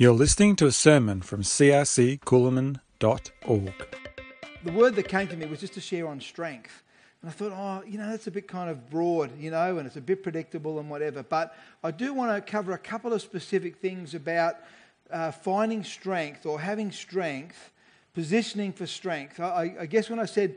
You're listening to a sermon from crccoolamon.org. The word that came to me was just to share on strength. And I thought, oh, you know, that's a bit kind of broad, you know, and it's a bit predictable and whatever. But I do want to cover a couple of specific things about uh, finding strength or having strength, positioning for strength. I, I guess when I said,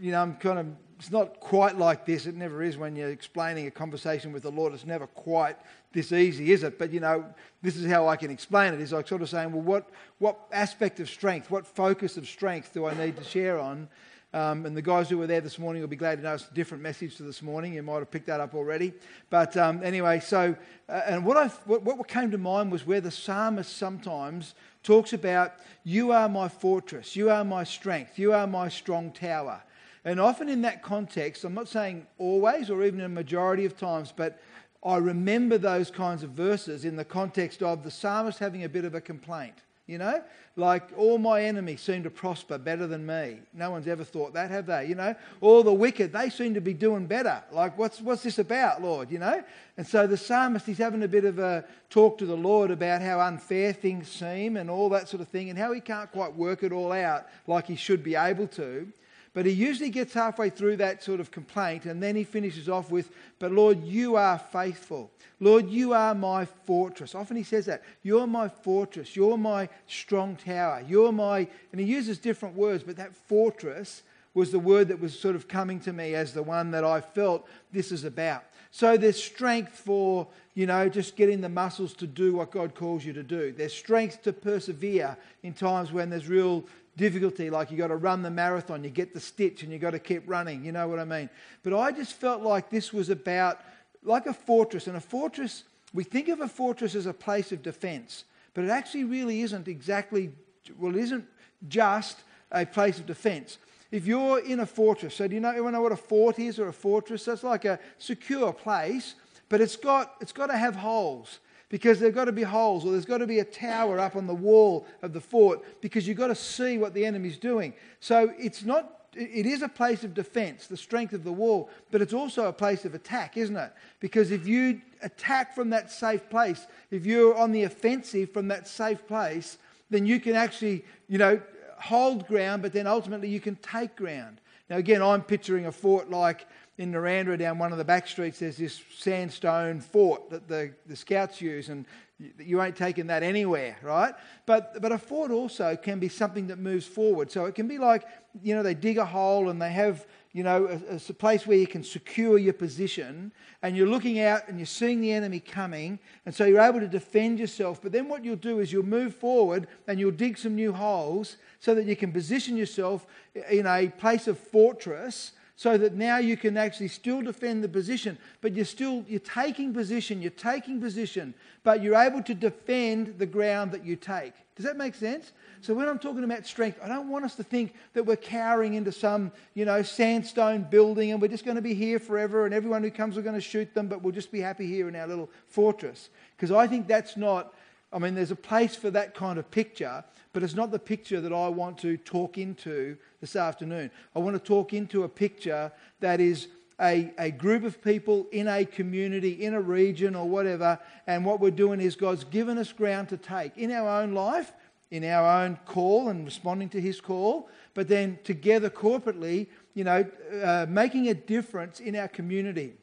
you know, I'm kind of, it's not quite like this. It never is when you're explaining a conversation with the Lord. It's never quite this easy, is it? But, you know, this is how I can explain it, is like sort of saying, well, what, what aspect of strength, what focus of strength do I need to share on? Um, and the guys who were there this morning will be glad to know it's a different message to this morning. You might have picked that up already. But um, anyway, so, uh, and what, I, what, what came to mind was where the psalmist sometimes talks about, You are my fortress, you are my strength, you are my strong tower. And often in that context, I'm not saying always or even a majority of times, but I remember those kinds of verses in the context of the psalmist having a bit of a complaint. You know, like all my enemies seem to prosper better than me. No one's ever thought that, have they? You know, all the wicked, they seem to be doing better. Like, what's, what's this about, Lord? You know? And so the psalmist, he's having a bit of a talk to the Lord about how unfair things seem and all that sort of thing and how he can't quite work it all out like he should be able to. But he usually gets halfway through that sort of complaint and then he finishes off with, But Lord, you are faithful. Lord, you are my fortress. Often he says that. You're my fortress. You're my strong tower. You're my. And he uses different words, but that fortress was the word that was sort of coming to me as the one that I felt this is about. So there's strength for, you know, just getting the muscles to do what God calls you to do. There's strength to persevere in times when there's real difficulty, like you got to run the marathon, you get the stitch, and you got to keep running. You know what I mean? But I just felt like this was about like a fortress, and a fortress. We think of a fortress as a place of defence, but it actually really isn't exactly. Well, it isn't just a place of defence. If you're in a fortress, so do you know everyone know what a fort is or a fortress? That's like a secure place, but it's got it's got to have holes because there've got to be holes or there's got to be a tower up on the wall of the fort because you've got to see what the enemy's doing. So it's not it is a place of defense, the strength of the wall, but it's also a place of attack, isn't it? Because if you attack from that safe place, if you're on the offensive from that safe place, then you can actually, you know, hold ground, but then ultimately you can take ground. Now, again, I'm picturing a fort like in Narrandera down one of the back streets, there's this sandstone fort that the, the scouts use, and you, you ain't taking that anywhere, right? But, but a fort also can be something that moves forward. So it can be like, you know, they dig a hole and they have, you know, a, a place where you can secure your position, and you're looking out and you're seeing the enemy coming, and so you're able to defend yourself. But then what you'll do is you'll move forward and you'll dig some new holes so that you can position yourself in a place of fortress so that now you can actually still defend the position, but you're still you're taking position, you're taking position, but you're able to defend the ground that you take. Does that make sense? So when I'm talking about strength, I don't want us to think that we're cowering into some, you know, sandstone building and we're just going to be here forever and everyone who comes we're going to shoot them, but we'll just be happy here in our little fortress. Because I think that's not I mean, there's a place for that kind of picture, but it's not the picture that I want to talk into this afternoon. I want to talk into a picture that is a, a group of people in a community, in a region, or whatever, and what we're doing is God's given us ground to take in our own life, in our own call and responding to His call, but then together corporately, you know, uh, making a difference in our community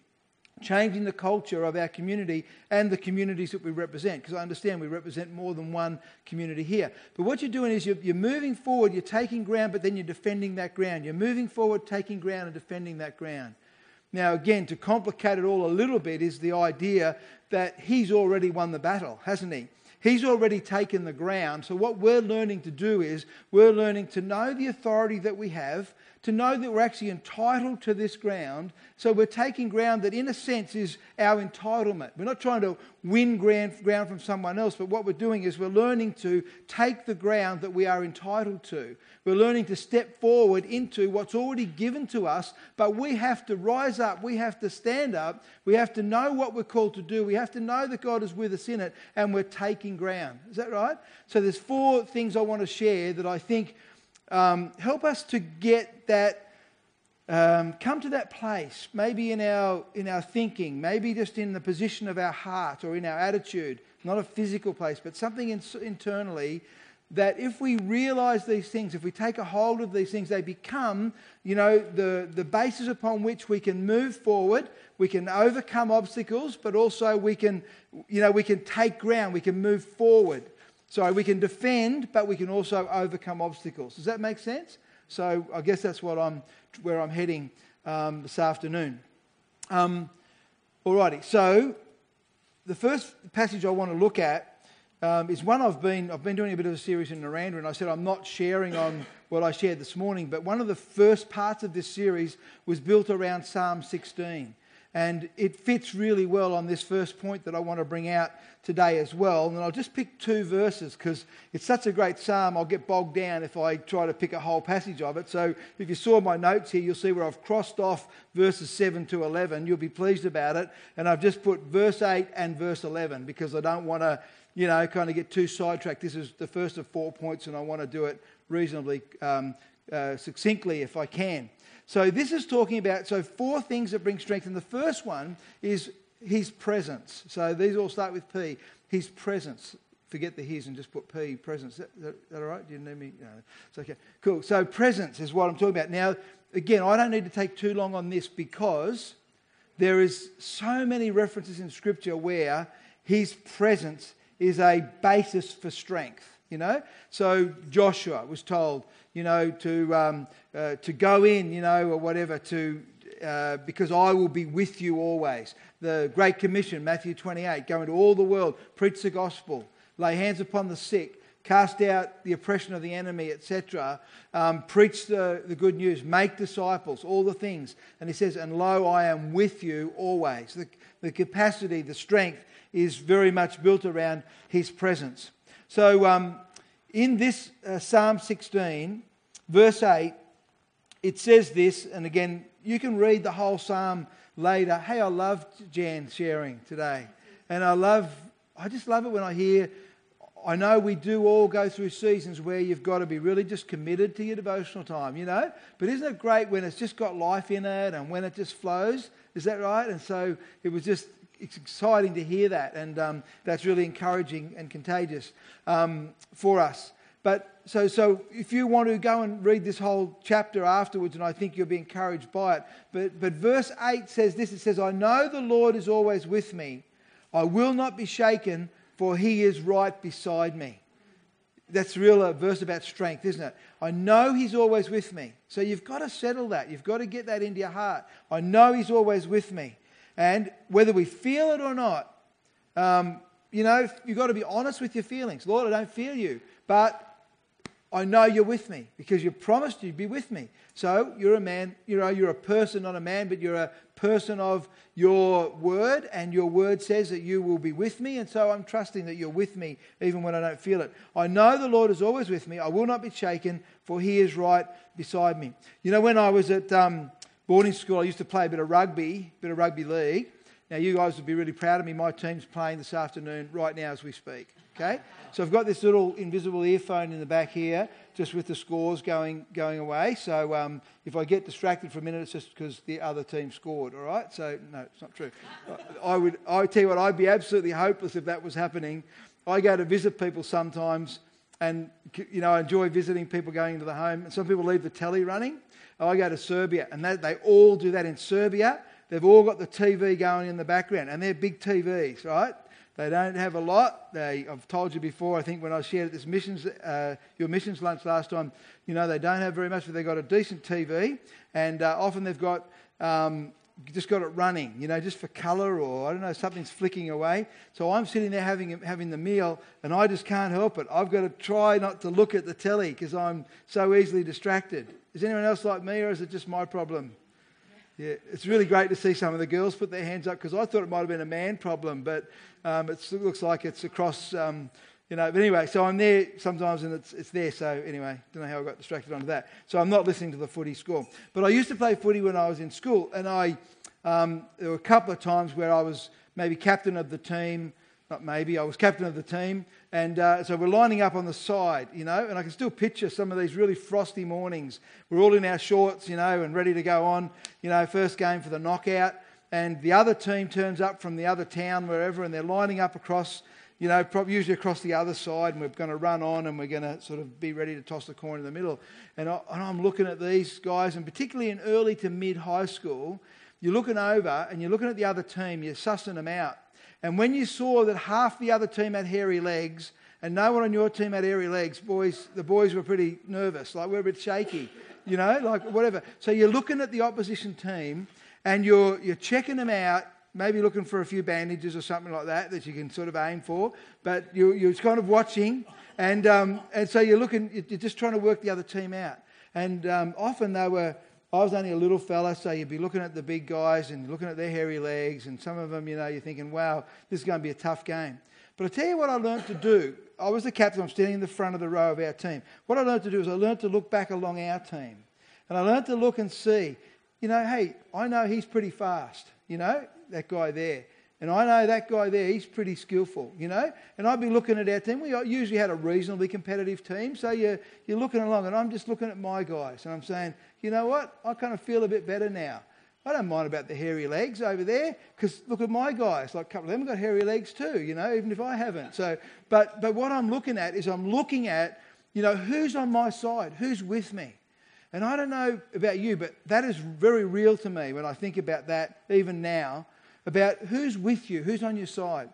changing the culture of our community and the communities that we represent. Because I understand we represent more than one community here. But what you're doing is you're, you're, moving forward, you're taking ground, but then you're defending that ground. You're moving forward, taking ground, and defending that ground. Now, again, to complicate it all a little bit is the idea that he's already won the battle, hasn't he? He's already taken the ground. So, what we're learning to do is we're learning to know the authority that we have to know that we're actually entitled to this ground. So we're taking ground that, in a sense, is our entitlement. We're not trying to win ground, from someone else, but what we're doing is we're learning to take the ground that we are entitled to. We're learning to step forward into what's already given to us, but we have to rise up. We have to stand up. We have to know what we're called to do. We have to know that God is with us in it, and we're taking ground. Is that right? So there's four things I want to share that I think um, help us to get that um, come to that place, maybe in our, in our thinking, maybe just in the position of our heart or in our attitude, not a physical place, but something in, internally that if we realize these things, if we take a hold of these things, they become, you know, the, the basis upon which we can move forward, we can overcome obstacles, but also we can, you know, we can take ground, we can move forward. So we can defend, but we can also overcome obstacles. Does that make sense? So I guess that's what I'm, where I'm heading um, this afternoon. Um, alrighty, so the first passage I want to look at um, is one I've been, I've been doing a bit of a series in Narrandera, and I said I'm not sharing on what I shared this morning, but one of the first parts of this series was built around Psalm 16. And it fits really well on this first point that I want to bring out today as well. And I'll just pick two verses because it's such a great psalm, I'll get bogged down if I try to pick a whole passage of it. So if you saw my notes here, you'll see where I've crossed off verses 7 to 11. You'll be pleased about it. And I've just put verse 8 and verse 11 because I don't want to, you know, kind of get too sidetracked. This is the first of four points, and I want to do it reasonably um, uh, succinctly if I can. So this is talking about so four things that bring strength, and the first one is his presence. So these all start with P. His presence. Forget the his and just put P. Presence. Is that, is that all right? Do you need me? No, it's okay. Cool. So presence is what I'm talking about. Now, again, I don't need to take too long on this because there is so many references in Scripture where his presence is a basis for strength. You know, so Joshua was told, you know, to um, uh, to go in, you know, or whatever, to uh, because I will be with you always. The Great Commission, Matthew 28, go into all the world, preach the gospel, lay hands upon the sick, cast out the oppression of the enemy, etc. Um, preach the, the good news, make disciples, all the things. And he says, and lo, I am with you always. The, the capacity, the strength is very much built around his presence. So um, in this uh, Psalm 16, verse 8, it says this, and again, you can read the whole psalm later. Hey, I love Jan sharing today. And I love, I just love it when I hear, I know we do all go through seasons where you've got to be really just committed to your devotional time, you know? But isn't it great when it's just got life in it and when it just flows? Is that right? And so it was just it's exciting to hear that, and um, that's really encouraging and contagious um, for us. But so, so if you want to go and read this whole chapter afterwards, and I think you'll be encouraged by it. But, but verse 8 says this it says, I know the Lord is always with me. I will not be shaken, for he is right beside me. That's real a verse about strength, isn't it? I know he's always with me. So you've got to settle that. You've got to get that into your heart. I know he's always with me. And whether we feel it or not, um, you know, you've got to be honest with your feelings. Lord, I don't feel you, but I know you're with me because you promised you'd be with me. So you're a man, you know, you're a person, not a man, but you're a person of your word, and your word says that you will be with me. And so I'm trusting that you're with me even when I don't feel it. I know the Lord is always with me. I will not be shaken, for he is right beside me. You know, when I was at um, boarding school, I used to play a bit of rugby, a bit of rugby league. Now, you guys would be really proud of me. My team's playing this afternoon, right now as we speak. Okay? So I've got this little invisible earphone in the back here, just with the scores going, going away. So um, if I get distracted for a minute, it's just because the other team scored, all right? So, no, it's not true. I would, I tell you what, I'd be absolutely hopeless if that was happening. I go to visit people sometimes, and, you know, I enjoy visiting people going into the home. And some people leave the telly running. I go to Serbia, and they all do that in Serbia. They've all got the TV going in the background, and they're big TVs, right? They don't have a lot. They, I've told you before, I think when I shared at this missions, uh, your missions lunch last time, you know, they don't have very much, but they've got a decent TV, and uh, often they've got um, just got it running, you know, just for colour or I don't know, something's flicking away. So I'm sitting there having, having the meal and I just can't help it. I've got to try not to look at the telly because I'm so easily distracted. Is anyone else like me, or is it just my problem? Yeah, it's really great to see some of the girls put their hands up because I thought it might have been a man problem, but um, it looks like it's across, um, you know. But anyway, so I'm there sometimes and it's, it's there. So anyway, don't know how I got distracted onto that. So I'm not listening to the footy score. But I used to play footy when I was in school, and I um, there were a couple of times where I was maybe captain of the team not maybe, I was captain of the team. And uh, so we're lining up on the side, you know, and I can still picture some of these really frosty mornings. We're all in our shorts, you know, and ready to go on, you know, first game for the knockout. And the other team turns up from the other town, wherever, and they're lining up across, you know, usually across the other side, and we're going to run on and we're going to sort of be ready to toss the coin in the middle. And, I, and I'm looking at these guys, and particularly in early to mid high school, you're looking over and you're looking at the other team, you're sussing them out and when you saw that half the other team had hairy legs and no one on your team had hairy legs, boys, the boys were pretty nervous. Like we're a bit shaky, you know, like whatever. So you're looking at the opposition team and you're, you're checking them out, maybe looking for a few bandages or something like that that you can sort of aim for. But you, you're kind of watching. And, um, and so you're looking, you're just trying to work the other team out. And um, often they were I was only a little fella, so you'd be looking at the big guys and looking at their hairy legs, and some of them, you know, you're thinking, wow, this is going to be a tough game. But I tell you what I learned to do. I was the captain, I'm standing in the front of the row of our team. What I learned to do is I learned to look back along our team. And I learned to look and see, you know, hey, I know he's pretty fast, you know, that guy there. And I know that guy there, he's pretty skillful, you know. And I'd be looking at our team. We usually had a reasonably competitive team. So you're, you're looking along, and I'm just looking at my guys. And I'm saying, you know what? I kind of feel a bit better now. I don't mind about the hairy legs over there because look at my guys. Like a couple of them have got hairy legs too, you know, even if I haven't. So, but, but what I'm looking at is I'm looking at, you know, who's on my side? Who's with me? And I don't know about you, but that is very real to me when I think about that even now about who's with you, who's on your side.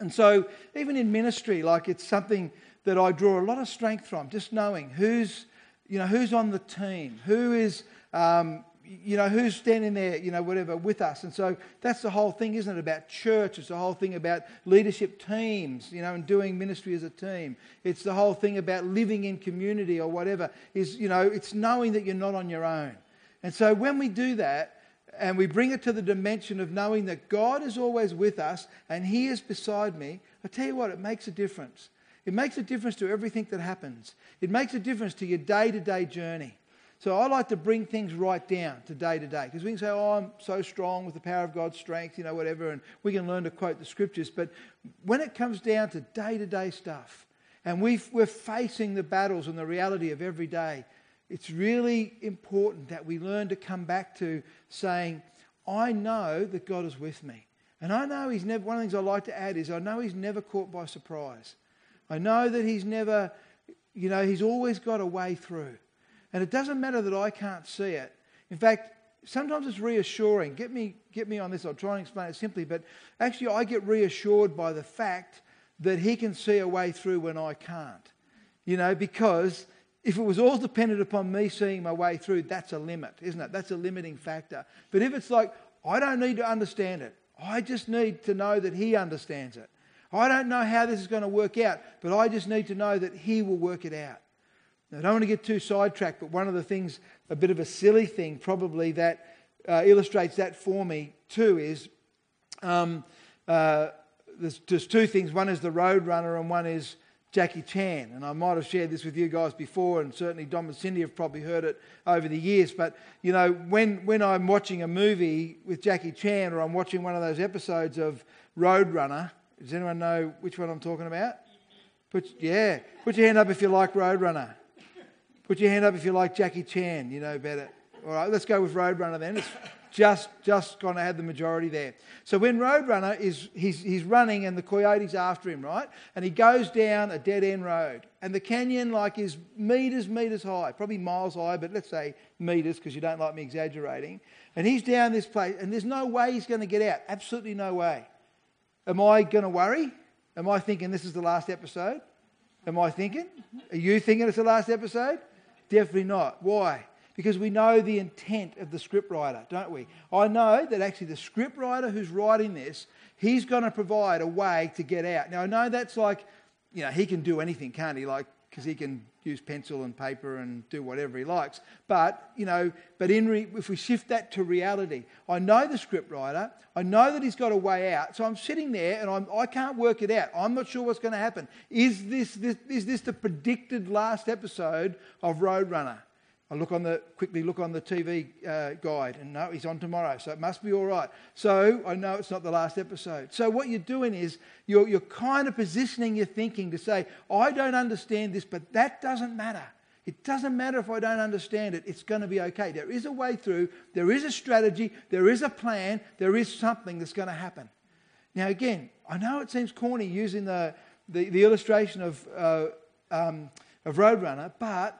And so, even in ministry, like it's something that I draw a lot of strength from, just knowing who's, you know, who's on the team, who is, um, you know, who's standing there, you know, whatever, with us. And so that's the whole thing, isn't it, about church? It's the whole thing about leadership teams, you know, and doing ministry as a team. It's the whole thing about living in community or whatever, is, you know, it's knowing that you're not on your own. And so when we do that, and we bring it to the dimension of knowing that God is always with us and He is beside me, I tell you what, it makes a difference. It makes a difference to everything that happens. It makes a difference to your day to day journey. So I like to bring things right down to day to day because we can say, oh, I'm so strong with the power of God's strength, you know, whatever, and we can learn to quote the scriptures. But when it comes down to day to day stuff, and we are facing the battles and the reality of every day, it's really important that we learn to come back to saying, I know that God is with me. And I know He's never, one of the things I like to add is I know He's never caught by surprise. I know that He's never, you know, He's always got a way through. And it doesn't matter that I can't see it. In fact, sometimes it's reassuring. Get me, get me on this. I'll try and explain it simply. But actually, I get reassured by the fact that He can see a way through when I can't. You know, because if it was all dependent upon me seeing my way through, that's a limit, isn't it? That's a limiting factor. But if it's like, I don't need to understand it, I just need to know that He understands it. I don't know how this is going to work out, but I just need to know that He will work it out. Now, I don't want to get too sidetracked, but one of the things, a bit of a silly thing probably that uh, illustrates that for me too is um, uh, there's, two things. One is the Roadrunner, and one is Jackie Chan. And I might have shared this with you guys before, and certainly Dom and Cindy have probably heard it over the years. But, you know, when, when I'm watching a movie with Jackie Chan or I'm watching one of those episodes of Roadrunner, does anyone know which one I'm talking about? Put, yeah, put your hand up if you like Roadrunner. Put your hand up if you like Jackie Chan, you know better. All right, let's go with Roadrunner then. It's, just just of had the majority there. So when Roadrunner is he's, he's running and the coyote's after him, right? And he goes down a dead end road, and the canyon like is meters meters high, probably miles high, but let's say meters because you don't like me exaggerating. And he's down this place, and there's no way he's going to get out. Absolutely no way. Am I going to worry? Am I thinking this is the last episode? Am I thinking? Are you thinking it's the last episode? Definitely not. Why? Because we know the intent of the scriptwriter, don't we? I know that actually the scriptwriter who's writing this, he's going to provide a way to get out. Now, I know that's like, you know, he can do anything, can't he? Like, because he can use pencil and paper and do whatever he likes. But, you know, but in re- if we shift that to reality, I know the scriptwriter, I know that he's got a way out. So I'm sitting there and I'm, I can't work it out. I'm not sure what's going to happen. Is this, this, is this the predicted last episode of Roadrunner? I look on the quickly look on the TV uh, guide, and no, he's on tomorrow, so it must be all right. So I know it's not the last episode. So what you're doing is you're, you're kind of positioning your thinking to say, I don't understand this, but that doesn't matter. It doesn't matter if I don't understand it, it's going to be okay. There is a way through, there is a strategy, there is a plan, there is something that's going to happen. Now, again, I know it seems corny using the, the, the illustration of, uh, um, of Roadrunner, but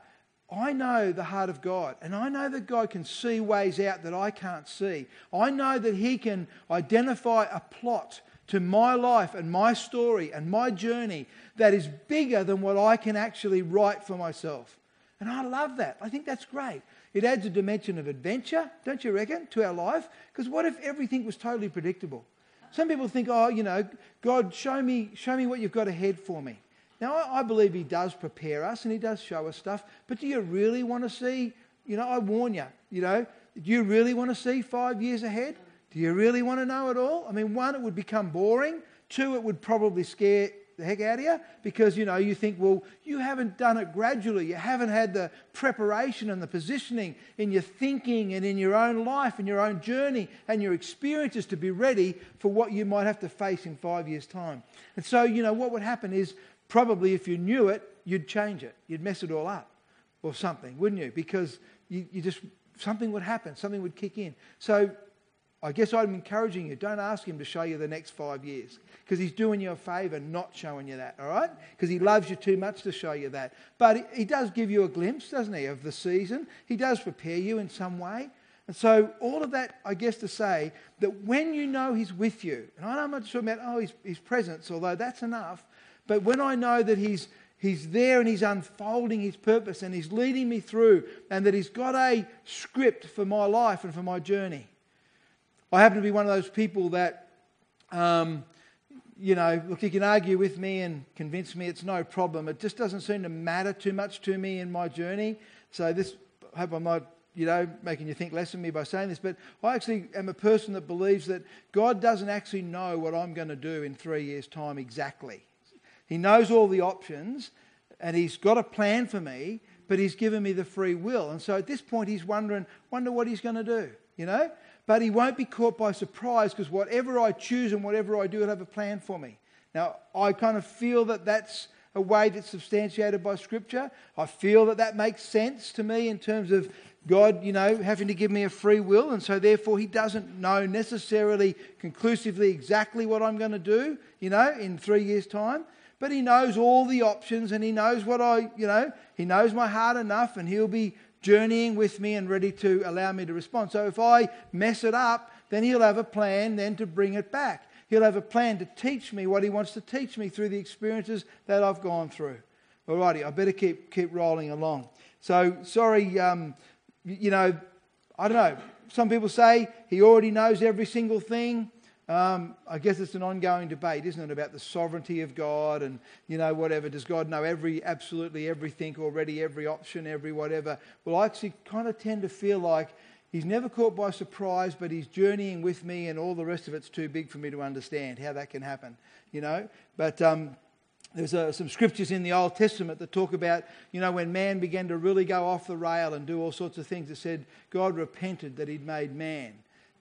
I know the heart of God, and I know that God can see ways out that I can't see. I know that He can identify a plot to my life and my story and my journey that is bigger than what I can actually write for myself. And I love that. I think that's great. It adds a dimension of adventure, don't you reckon, to our life? Because what if everything was totally predictable? Some people think, oh, you know, God, show me, show me what you've got ahead for me. Now, I, believe He does prepare us and He does show us stuff, but do you really want to see, you know, I warn you, you know, do you really want to see five years ahead? Do you really want to know it all? I mean, one, it would become boring. Two, it would probably scare the heck out of you because you know you think well you haven't done it gradually you haven't had the preparation and the positioning in your thinking and in your own life and your own journey and your experiences to be ready for what you might have to face in five years time and so you know what would happen is probably if you knew it, you'd change it. You'd mess it all up or something, wouldn't you? Because you, you just, something would happen, something would kick in. So I guess I'm encouraging you, don't ask him to show you the next five years because he's doing you a favour not showing you that, all right? Because he loves you too much to show you that. But he, does give you a glimpse, doesn't he, of the season. He does prepare you in some way. And so, all of that, I guess, to say that when you know He's with you, and I'm not talking about, oh, his presence, although that's enough, but when I know that He's, he's there and He's unfolding His purpose and He's leading me through and that He's got a script for my life and for my journey. I happen to be one of those people that, um, you know, look, you can argue with me and convince me it's no problem. It just doesn't seem to matter too much to me in my journey. So this, I hope I'm not you know, making you think less of me by saying this, but I actually am a person that believes that God doesn't actually know what I'm going to do in three years' time exactly. He knows all the options and he's got a plan for me, but he's given me the free will. And so at this point, he's wondering, wonder what he's going to do, you know? But he won't be caught by surprise because whatever I choose and whatever I do, he'll have a plan for me. Now, I kind of feel that that's a way that's substantiated by Scripture. I feel that that makes sense to me in terms of God, you know, having to give me a free will, and so therefore He doesn't know necessarily conclusively exactly what I'm going to do, you know, in three years' time but he knows all the options and he knows what I, you know, he knows my heart enough and he'll be journeying with me and ready to allow me to respond. So if I mess it up, then he'll have a plan then to bring it back. He'll have a plan to teach me what he wants to teach me through the experiences that I've gone through. Alrighty, I better keep keep rolling along. So sorry, um, you know, I don't know. Some people say he already knows every single thing. Um, I guess it's an ongoing debate, isn't it, about the sovereignty of God and, you know, whatever. Does God know every, absolutely everything already, every option, every whatever? Well, I actually kind of tend to feel like he's never caught by surprise, but he's journeying with me and all the rest of it's too big for me to understand how that can happen, you know. But um, there's uh, some scriptures in the Old Testament that talk about, you know, when man began to really go off the rail and do all sorts of things. It said God repented that he'd made man.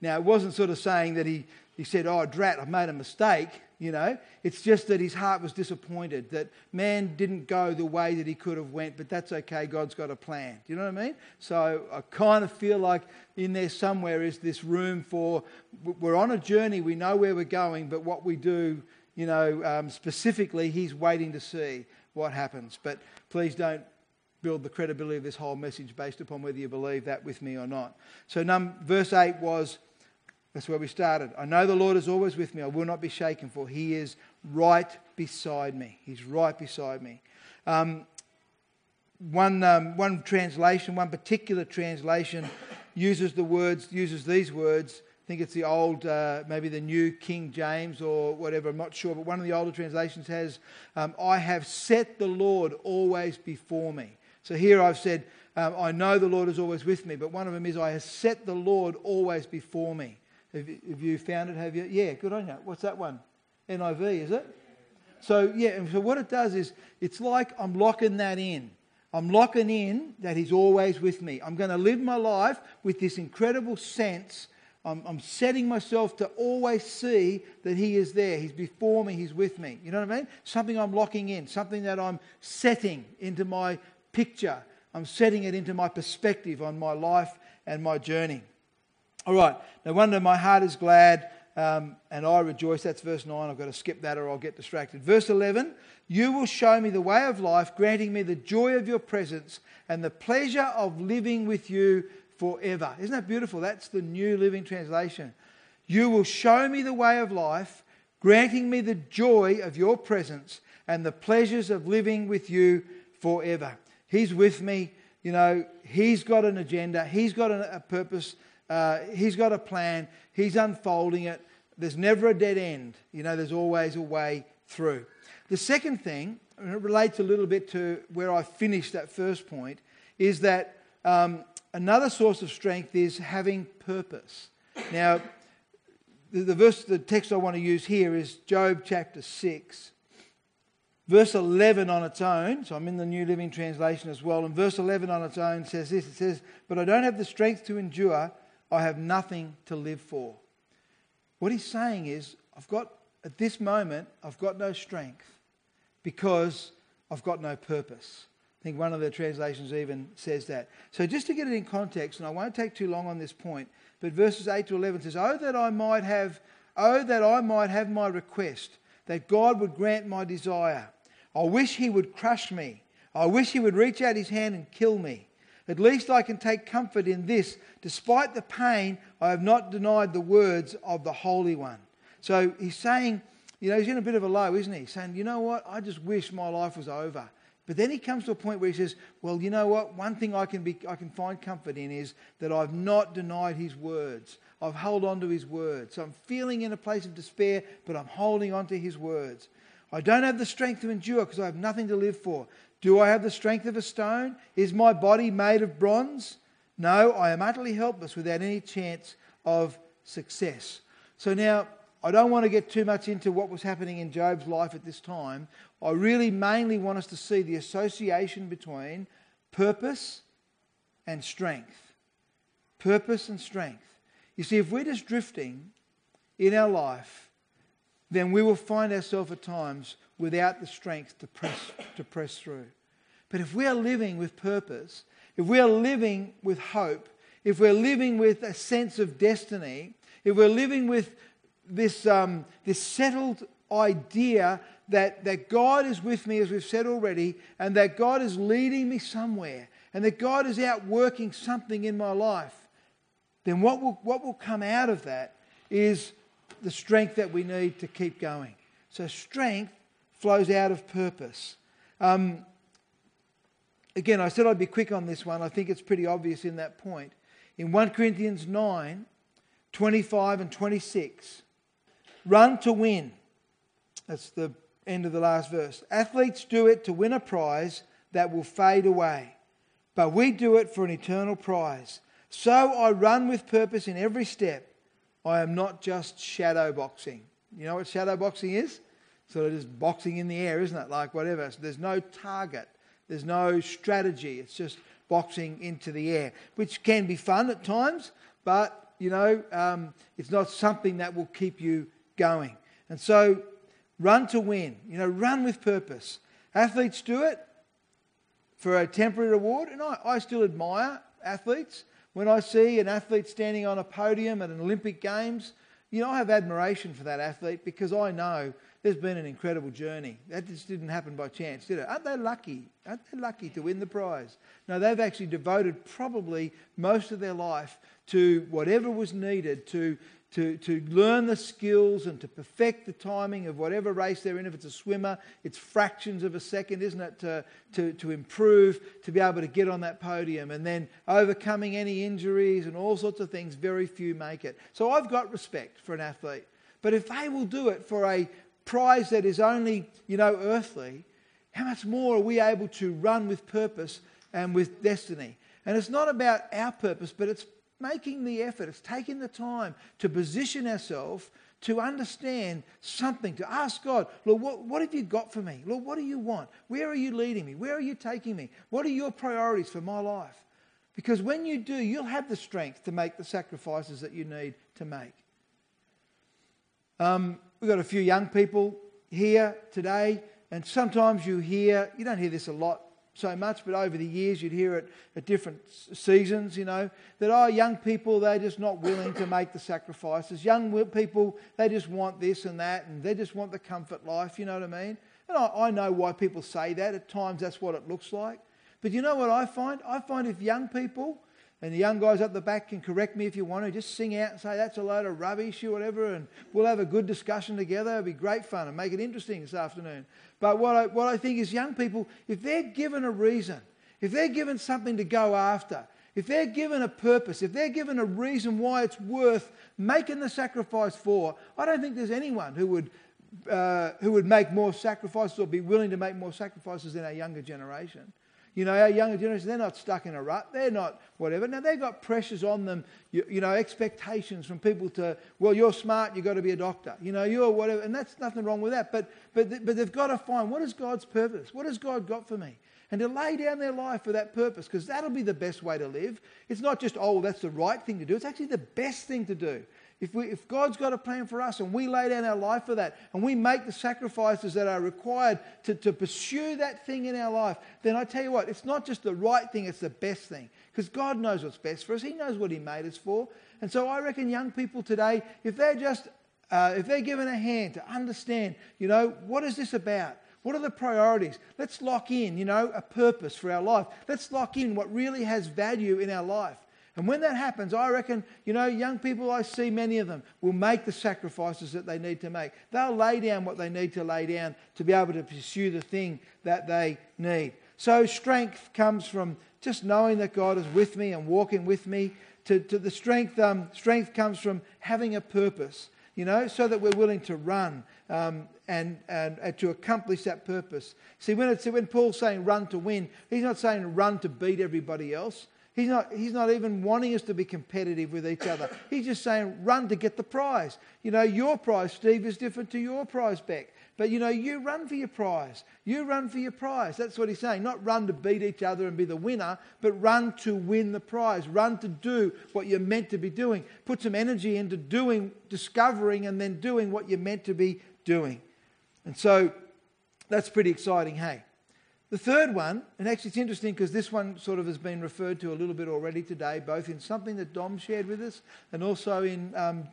Now, it wasn't sort of saying that he, he said, Oh, drat, I've made a mistake. You know, it's just that his heart was disappointed that man didn't go the way that he could have went, but that's okay. God's got a plan. Do you know what I mean? So I kind of feel like in there somewhere is this room for we're on a journey. We know where we're going, but what we do, you know, um, specifically, he's waiting to see what happens. But please don't build the credibility of this whole message based upon whether you believe that with me or not. So, num- verse 8 was that's where we started. I know the Lord is always with me. I will not be shaken, for he is right beside me. He's right beside me. Um, one, um, one translation, one particular translation, uses the words, uses these words. I think it's the old, uh, maybe the new King James or whatever, I'm not sure, but one of the older translations has, um, I have set the Lord always before me. So here I've said, um, I know the Lord is always with me, but one of them is, I have set the Lord always before me. Have you, have you found it? Have you? Yeah, good on you. What's that one? NIV, is it? So, yeah, and so what it does is it's like I'm locking that in. I'm locking in that He's always with me. I'm going to live my life with this incredible sense. I'm, I'm, setting myself to always see that He is there. He's before me, He's with me. You know what I mean? Something I'm locking in, something that I'm setting into my picture. I'm setting it into my perspective on my life and my journey. All right, no wonder my heart is glad um, and I rejoice. That's verse 9. I've got to skip that or I'll get distracted. Verse 11 You will show me the way of life, granting me the joy of your presence and the pleasure of living with you forever. Isn't that beautiful? That's the New Living Translation. You will show me the way of life, granting me the joy of your presence and the pleasures of living with you forever. He's with me. You know, He's got an agenda, He's got a, purpose, uh, He's got a plan, He's unfolding it. There's never a dead end. You know, there's always a way through. The second thing, and it relates a little bit to where I finished that first point, is that um, another source of strength is having purpose. Now, the, the verse, the text I want to use here is Job chapter 6, verse 11 on its own. So I'm in the New Living Translation as well. And verse 11 on its own says this it says, But I don't have the strength to endure, I have nothing to live for. What he's saying is, I've got, at this moment, I've got no strength because I've got no purpose. I think one of the translations even says that. So just to get it in context, and I won't take too long on this point, but verses 8 to 11 says, Oh, that I might have, oh, that I might have my request, that God would grant my desire. I wish he would crush me. I wish he would reach out his hand and kill me. At least I can take comfort in this. Despite the pain, I have not denied the words of the Holy One. So he's saying, you know, he's in a bit of a low, isn't he? Saying, you know what? I just wish my life was over. But then he comes to a point where he says, well, you know what? One thing I can, be, I can find comfort in is that I've not denied his words. I've held on to his words. So I'm feeling in a place of despair, but I'm holding on to his words. I don't have the strength to endure because I have nothing to live for. Do I have the strength of a stone? Is my body made of bronze? No, I am utterly helpless without any chance of success. So now, I don't want to get too much into what was happening in Job's life at this time. I really mainly want us to see the association between purpose and strength. Purpose and strength. You see, if we're just drifting in our life, then we will find ourselves at times without the strength to press, to press through. But if we are living with purpose, if we are living with hope, if we're living with a sense of destiny, if we're living with this, um, this settled idea that, that God is with me, as we've said already, and that God is leading me somewhere, and that God is out working something in my life, then what will, what will come out of that is the strength that we need to keep going. So, strength flows out of purpose. Um, again, I said I'd be quick on this one. I think it's pretty obvious in that point. In 1 Corinthians 9 25 and 26, run to win. That's the end of the last verse. Athletes do it to win a prize that will fade away, but we do it for an eternal prize. So I run with purpose in every step. I am not just shadow boxing. You know what shadow boxing is? sort of just boxing in the air, isn't it? Like whatever. So there's no target, there's no strategy. It's just boxing into the air, which can be fun at times, but you know, um, it's not something that will keep you going. And so, run to win. You know, run with purpose. Athletes do it for a temporary reward, and I, I still admire athletes. When I see an athlete standing on a podium at an Olympic Games, you know, I have admiration for that athlete because I know there's been an incredible journey. That just didn't happen by chance, did it? Aren't they lucky? Aren't they lucky to win the prize? No, they've actually devoted probably most of their life to whatever was needed to, to, to learn the skills and to perfect the timing of whatever race they're in. If it's a swimmer, it's fractions of a second, isn't it, to, to, to improve, to be able to get on that podium. And then overcoming any injuries and all sorts of things, very few make it. So I've got respect for an athlete. But if they will do it for a prize that is only, you know, earthly, how much more are we able to run with purpose and with destiny? And it's not about our purpose, but it's making the effort, it's taking the time to position ourselves to understand something, to ask God, Lord, what, what have you got for me? Lord, what do you want? Where are you leading me? Where are you taking me? What are your priorities for my life? Because when you do, you'll have the strength to make the sacrifices that you need to make. Um, we've got a few young people here today, and sometimes you hear, you don't hear this a lot so much, but over the years you'd hear it at different seasons, you know, that, oh, young people, they're just not willing to make the sacrifices. Young people, they just want this and that, and they just want the comfort life, you know what I mean? And I, I know why people say that. At times that's what it looks like. But you know what I find? I find if young people, and the young guys up the back can correct me if you want to, just sing out and say that's a load of rubbish or whatever, and we'll have a good discussion together. It'll be great fun and make it interesting this afternoon. But what I, what I think is young people, if they're given a reason, if they're given something to go after, if they're given a purpose, if they're given a reason why it's worth making the sacrifice for, I don't think there's anyone who would, uh, who would make more sacrifices or be willing to make more sacrifices than our younger generation. You know, our younger generation, they're not stuck in a rut. They're not whatever. Now, they've got pressures on them, you, you, know, expectations from people to, well, you're smart, you've got to be a doctor. You know, you're whatever. And that's nothing wrong with that. But, but, but they've got to find what is God's purpose? What has God got for me? And to lay down their life for that purpose, because that'll be the best way to live. It's not just, oh, that's the right thing to do. It's actually the best thing to do. If, we, if God's got a plan for us and we lay down our life for that and we make the sacrifices that are required to, to pursue that thing in our life, then I tell you what, it's not just the right thing, it's the best thing. Because God knows what's best for us. He knows what He made us for. And so I reckon young people today, if they're just, uh, if they're given a hand to understand, you know, what is this about? What are the priorities? Let's lock in, you know, a purpose for our life. Let's lock in what really has value in our life. And when that happens, I reckon, you know, young people, I see many of them will make the sacrifices that they need to make. They'll lay down what they need to lay down to be able to pursue the thing that they need. So strength comes from just knowing that God is with me and walking with me. To, to the strength, um, strength comes from having a purpose, you know, so that we're willing to run um, and, and, and, to accomplish that purpose. See, when, it's, when Paul's saying run to win, he's not saying run to beat everybody else. He's not, he's not even wanting us to be competitive with each other. He's just saying, run to get the prize. You know, your prize, Steve, is different to your prize, Beck. But you know, you run for your prize. You run for your prize. That's what he's saying. Not run to beat each other and be the winner, but run to win the prize. Run to do what you're meant to be doing. Put some energy into doing, discovering, and then doing what you're meant to be doing. And so that's pretty exciting, hey? The third one, and actually it's interesting because this one sort of has been referred to a little bit already today, both in something that Dom shared with us and also in um,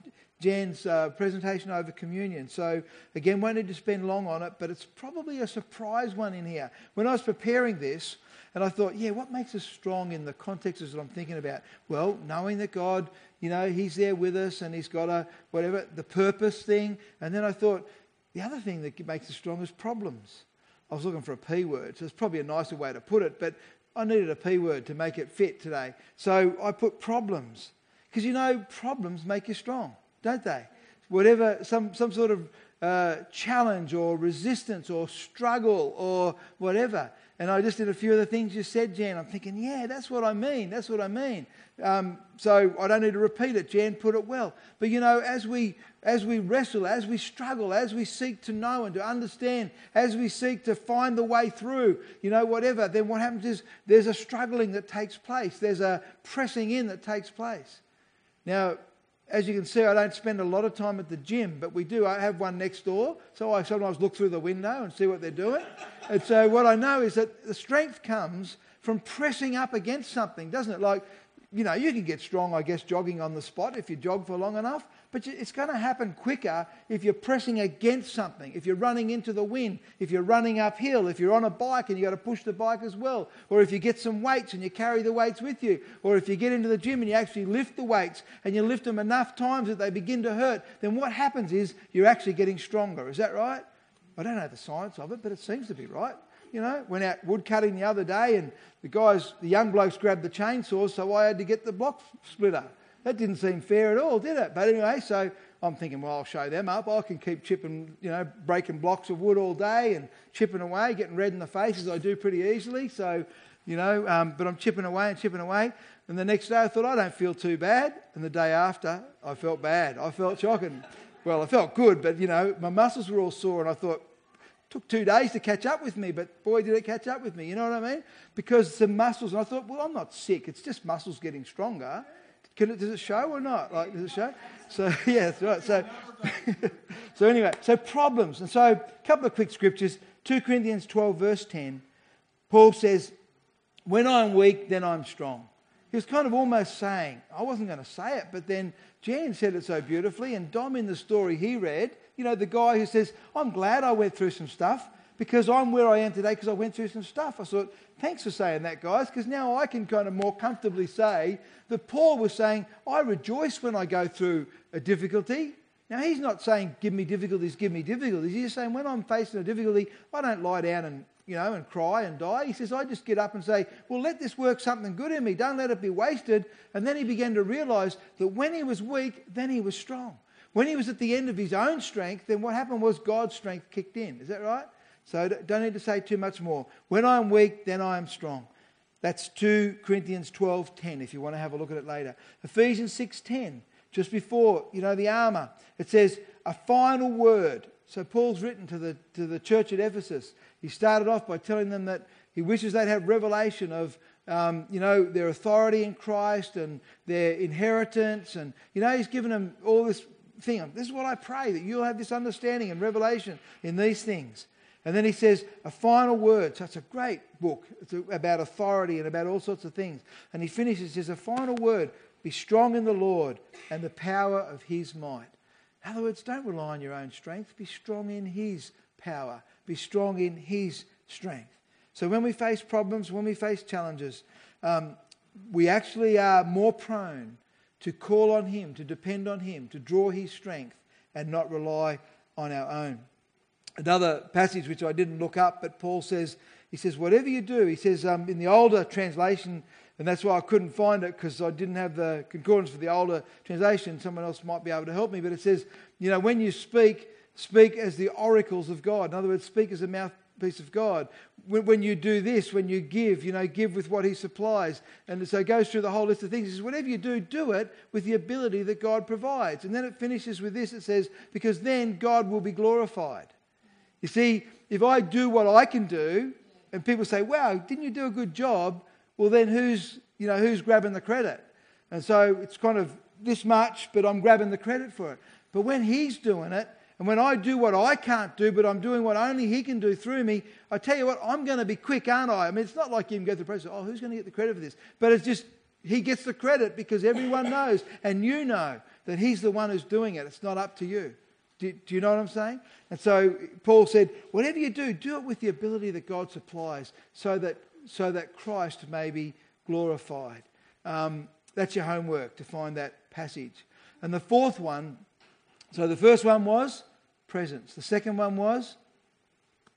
Jan's uh, presentation over communion. So, again, won't need to spend long on it, but it's probably a surprise one in here. When I was preparing this, and I thought, yeah, what makes us strong in the context that I'm thinking about? Well, knowing that God, you know, He's there with us and He's got a, whatever, the purpose thing. And then I thought, the other thing that makes us strong is problems. I was looking for a P word, so it's probably a nicer way to put it, but I needed a P word to make it fit today. So I put problems. Because you know, problems make you strong, don't they? Whatever, some, some sort of uh, challenge or resistance or struggle or whatever. And I just did a few of the things you said, Jan. I'm thinking, yeah, that's what I mean. That's what I mean. Um, so I don't need to repeat it. Jan put it well. But you know, as we as we wrestle, as we struggle, as we seek to know and to understand, as we seek to find the way through, you know, whatever, then what happens is there's a struggling that takes place. There's a pressing in that takes place. Now, as you can see, I don't spend a lot of time at the gym, but we do. I have one next door, so I sometimes look through the window and see what they're doing. and so what I know is that the strength comes from pressing up against something, doesn't it? Like, you know, you can get strong, I guess, jogging on the spot if you jog for long enough. But it's going to happen quicker if you're pressing against something, if you're running into the wind, if you're running uphill, if you're on a bike and you've got to push the bike as well, or if you get some weights and you carry the weights with you, or if you get into the gym and you actually lift the weights and you lift them enough times that they begin to hurt, then what happens is you're actually getting stronger. Is that right? I don't know the science of it, but it seems to be right. You know, went out wood cutting the other day and the guys, the young blokes grabbed the chainsaw, so I had to get the block splitter. That didn't seem fair at all, did it? But anyway, so I'm thinking, well, I'll show them up. I can keep chipping, you know, breaking blocks of wood all day and chipping away, getting red in the faces. I do pretty easily. So, you know, um, but I'm chipping away and chipping away. And the next day I thought, I don't feel too bad. And the day after, I felt bad. I felt shocking. well, I felt good, but you know, my muscles were all sore, and I thought, took two days to catch up with me, but boy, did it catch up with me. You know what I mean? Because the muscles, and I thought, well, I'm not sick. It's just muscles getting stronger. Can it, does it show or not? Like, does it show? So, yeah, right. So, so anyway, so problems. And so, a couple of quick scriptures. 2 Corinthians 12, verse 10. Paul says, When I'm weak, then I'm strong. He was kind of almost saying, I wasn't going to say it, but then Jan said it so beautifully, and Dom in the story he read, you know, the guy who says, I'm glad I went through some stuff because I'm where I am today because I went through some stuff. I thought, thanks for saying that, guys, because now I can kind of more comfortably say that Paul was saying, I rejoice when I go through a difficulty. Now, he's not saying, give me difficulties, give me difficulties. He's saying, when I'm facing a difficulty, I don't lie down and, you know, and cry and die. He says, I just get up and say, well, let this work something good in me. Don't let it be wasted. And then he began to realize that when he was weak, then he was strong. When he was at the end of his own strength, then what happened was God's strength kicked in. Is that right? So don't need to say too much more. When I'm weak, then I am strong. That's 2 Corinthians 12:10 if you want to have a look at it later. Ephesians 6:10, just before, you know, the armor. It says a final word. So Paul's written to the to the church at Ephesus. He started off by telling them that he wishes they'd have revelation of um, you know, their authority in Christ and their inheritance. And, you know, he's given them all this thing. This is what I pray, that you'll have this understanding and revelation in these things. And then he says a final word. So it's a great book. It's about authority and about all sorts of things. And he finishes, says a final word be strong in the Lord and the power of his might. In other words, don't rely on your own strength. Be strong in his power. Be strong in his strength. So when we face problems, when we face challenges, um, we actually are more prone to call on him, to depend on him, to draw his strength and not rely on our own. Another passage which I didn't look up, but Paul says, he says, whatever you do, he says um, in the older translation, and that's why I couldn't find it because I didn't have the concordance for the older translation. Someone else might be able to help me, but it says, you know, when you speak, speak as the oracles of God. In other words, speak as a mouthpiece of God. When, when, you do this, when you give, you know, give with what He supplies. And so it goes through the whole list of things. He says, whatever you do, do it with the ability that God provides. And then it finishes with this it says, because then God will be glorified. You see, if I do what I can do, and people say, wow, didn't you do a good job? Well, then who's, you know, who's grabbing the credit? And so it's kind of this much, but I'm grabbing the credit for it. But when he's doing it, and when I do what I can't do, but I'm doing what only he can do through me, I tell you what, I'm going to be quick, aren't I? I mean, it's not like you can go through the process, oh, who's going to get the credit for this? But it's just, he gets the credit because everyone knows, and you know that he's the one who's doing it. It's not up to you. Do, do, you know what I'm saying? And so Paul said, whatever you do, do it with the ability that God supplies so that, so that Christ may be glorified. Um, that's your homework to find that passage. And the fourth one, so the first one was presence. The second one was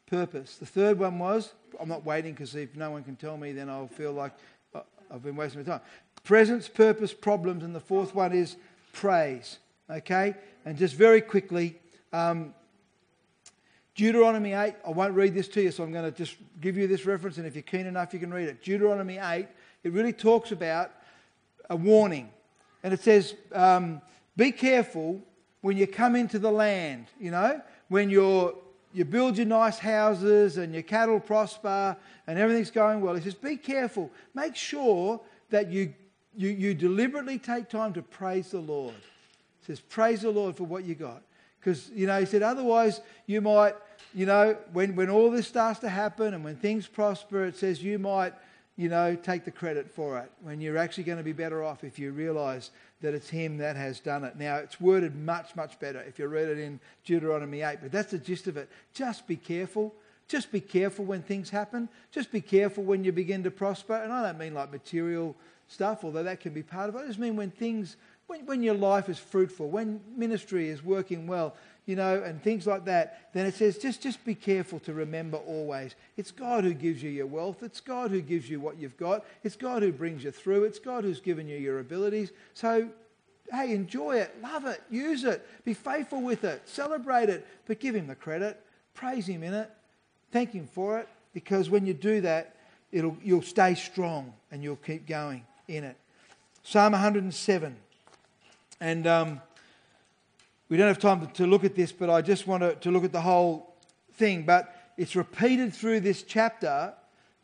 purpose. The third one was, I'm not waiting because if no one can tell me, then I'll feel like uh, I've been wasting my time. Presence, purpose, problems. And the fourth one is praise. Okay? And just very quickly, um, Deuteronomy 8, I won't read this to you, so I'm going to just give you this reference, and if you're keen enough, you can read it. Deuteronomy 8, it really talks about a warning. And it says, um, Be careful when you come into the land, you know, when you're, you build your nice houses and your cattle prosper and everything's going well. He says, Be careful. Make sure that you, you, you deliberately take time to praise the Lord says, Praise the Lord for what you got. Because, you know, he said, otherwise you might, you know, when, when all this starts to happen and when things prosper, it says you might, you know, take the credit for it when you're actually going to be better off if you realize that it's him that has done it. Now, it's worded much, much better if you read it in Deuteronomy 8, but that's the gist of it. Just be careful. Just be careful when things happen. Just be careful when you begin to prosper. And I don't mean like material stuff, although that can be part of it. I just mean when things when, when your life is fruitful, when ministry is working well, you know, and things like that, then it says just, just be careful to remember always. It's God who gives you your wealth. It's God who gives you what you've got. It's God who brings you through. It's God who's given you your abilities. So, hey, enjoy it, love it, use it, be faithful with it, celebrate it, but give Him the credit. Praise Him in it. Thank Him for it. Because when you do that, it'll, you'll stay strong and you'll keep going in it. Psalm 107. And um, we don't have time to look at this, but I just want to, look at the whole thing. But it's repeated through this chapter.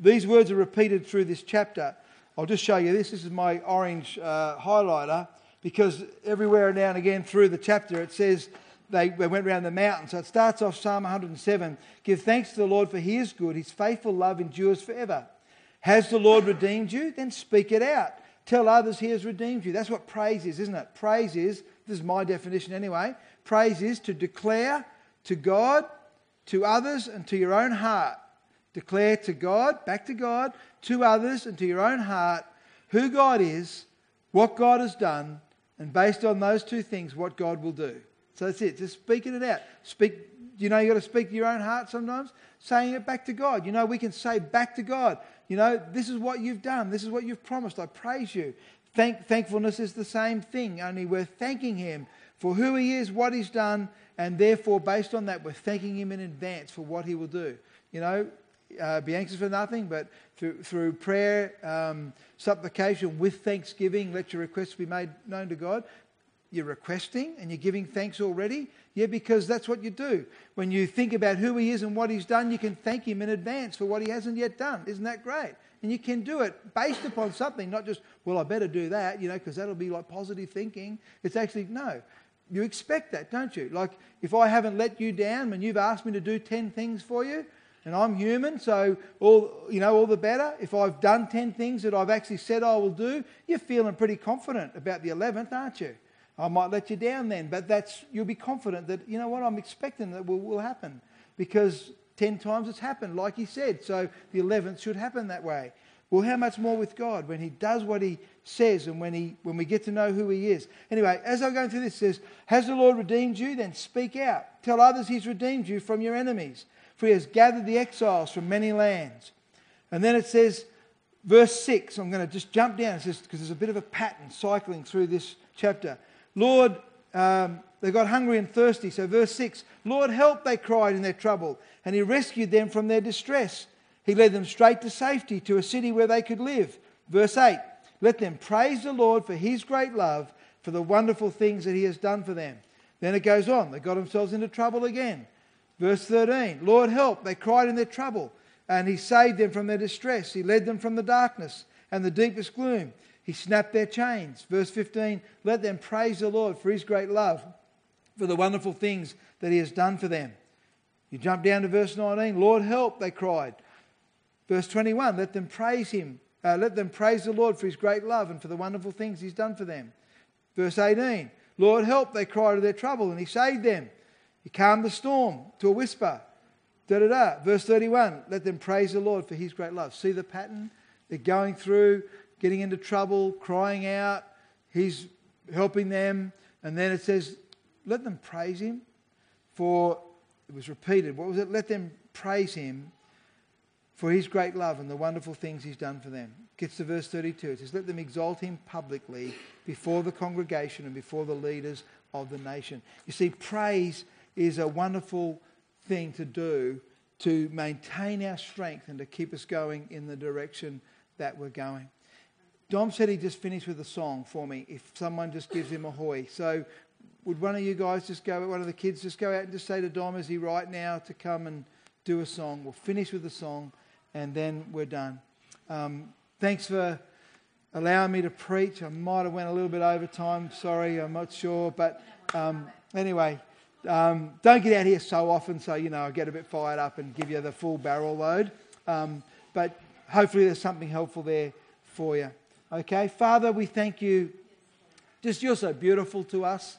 These words are repeated through this chapter. I'll just show you this. This is my orange uh, highlighter because everywhere now and again through the chapter it says they, they went around the mountain. So it starts off Psalm 107 Give thanks to the Lord for he is good, his faithful love endures forever. Has the Lord redeemed you? Then speak it out. Tell others he has redeemed you. That's what praise is, isn't it? Praise is, this is my definition anyway, praise is to declare to God, to others, and to your own heart. Declare to God, back to God, to others, and to your own heart who God is, what God has done, and based on those two things, what God will do. So that's it. Just speaking it out. Speak. You know, you've got to speak to your own heart sometimes. Saying it back to God. You know, we can say back to God. You know, this is what you've done. This is what you've promised. I praise you. Thank, thankfulness is the same thing. Only we're thanking Him for who He is, what He's done, and therefore, based on that, we're thanking Him in advance for what He will do. You know, uh, be anxious for nothing, but through, through prayer, um, supplication, with thanksgiving, let your requests be made known to God you're requesting and you're giving thanks already? Yeah, because that's what you do. When you think about who He is and what He's done, you can thank Him in advance for what He hasn't yet done. Isn't that great? And you can do it based upon something, not just, well, I better do that, you know, because that'll be like positive thinking. It's actually, no. You expect that, don't you? Like, if I haven't let you down and you've asked me to do 10 things for you, and I'm human, so all you know, all the better. If I've done ten things that I've actually said I will do, you're feeling pretty confident about the eleventh, aren't you? I might let you down then, but that's you'll be confident that you know what I'm expecting that will, will happen because ten times it's happened, like he said. So the eleventh should happen that way. Well, how much more with God when He does what He says and when He when we get to know who He is. Anyway, as I'm going through this, it says, "Has the Lord redeemed you? Then speak out. Tell others He's redeemed you from your enemies, for He has gathered the exiles from many lands." And then it says, verse six. I'm going to just jump down. It says because there's a bit of a pattern cycling through this chapter. Lord, um, they got hungry and thirsty. So, verse 6 Lord, help, they cried in their trouble, and He rescued them from their distress. He led them straight to safety, to a city where they could live. Verse 8 Let them praise the Lord for His great love, for the wonderful things that He has done for them. Then it goes on. They got themselves into trouble again. Verse 13 Lord, help, they cried in their trouble, and He saved them from their distress. He led them from the darkness and the deepest gloom. He snapped their chains. Verse 15 Let them praise the Lord for his great love, for the wonderful things that he has done for them. You jump down to verse 19 Lord, help, they cried. Verse 21 Let them praise him. Uh, let them praise the Lord for his great love and for the wonderful things he's done for them. Verse 18 Lord, help, they cried of their trouble, and he saved them. He calmed the storm to a whisper. Da da da. Verse 31 Let them praise the Lord for his great love. See the pattern? They're going through getting into trouble, crying out. He's helping them. And then it says, let them praise him for, it was repeated, what was it? Let them praise him for his great love and the wonderful things he's done for them. Gets to verse 32. It says, Let them exalt him publicly before the congregation and before the leaders of the nation. You see, praise is a wonderful thing to do to maintain our strength and to keep us going in the direction that we're going. Dom said he just finished with a song for me if someone just gives him a hoy. So would one of you guys just go, one of the kids just go out and just say to Dom, is he right now to come and do a song? We'll finish with the song and then we're done. Um, thanks for allowing me to preach. I might have went a little bit over time. Sorry, I'm not sure. But um, anyway, um, don't get out here so often so, you know, I get a bit fired up and give you the full barrel load. Um, but hopefully there's something helpful there for you. Okay, Father, we thank you. Just you're so beautiful to us.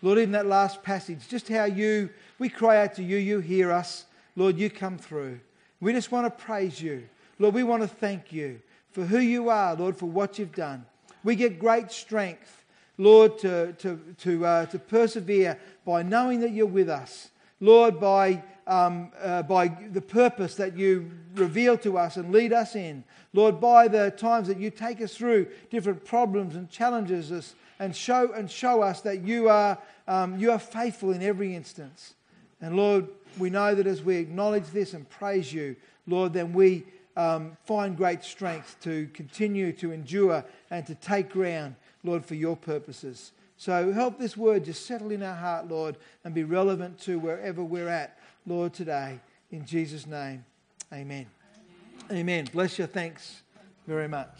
Lord, even that last passage, just how you, we cry out to you, you hear us. Lord, you come through. We just want to praise you. Lord, we want to thank you for who you are, Lord, for what you've done. We get great strength, Lord, to, to, to, uh, to persevere by knowing that you're with us. Lord, by um, uh, by the purpose that you reveal to us and lead us in. Lord, by the times that you take us through different problems and challenges us and show, and show us that you are, um, you are faithful in every instance. And Lord, we know that as we acknowledge this and praise you, Lord, then we um, find great strength to continue to endure and to take ground, Lord, for your purposes. So help this word just settle in our heart, Lord, and be relevant to wherever we're at, Lord, today. In Jesus' name, amen. Amen. Bless you. Thanks very much.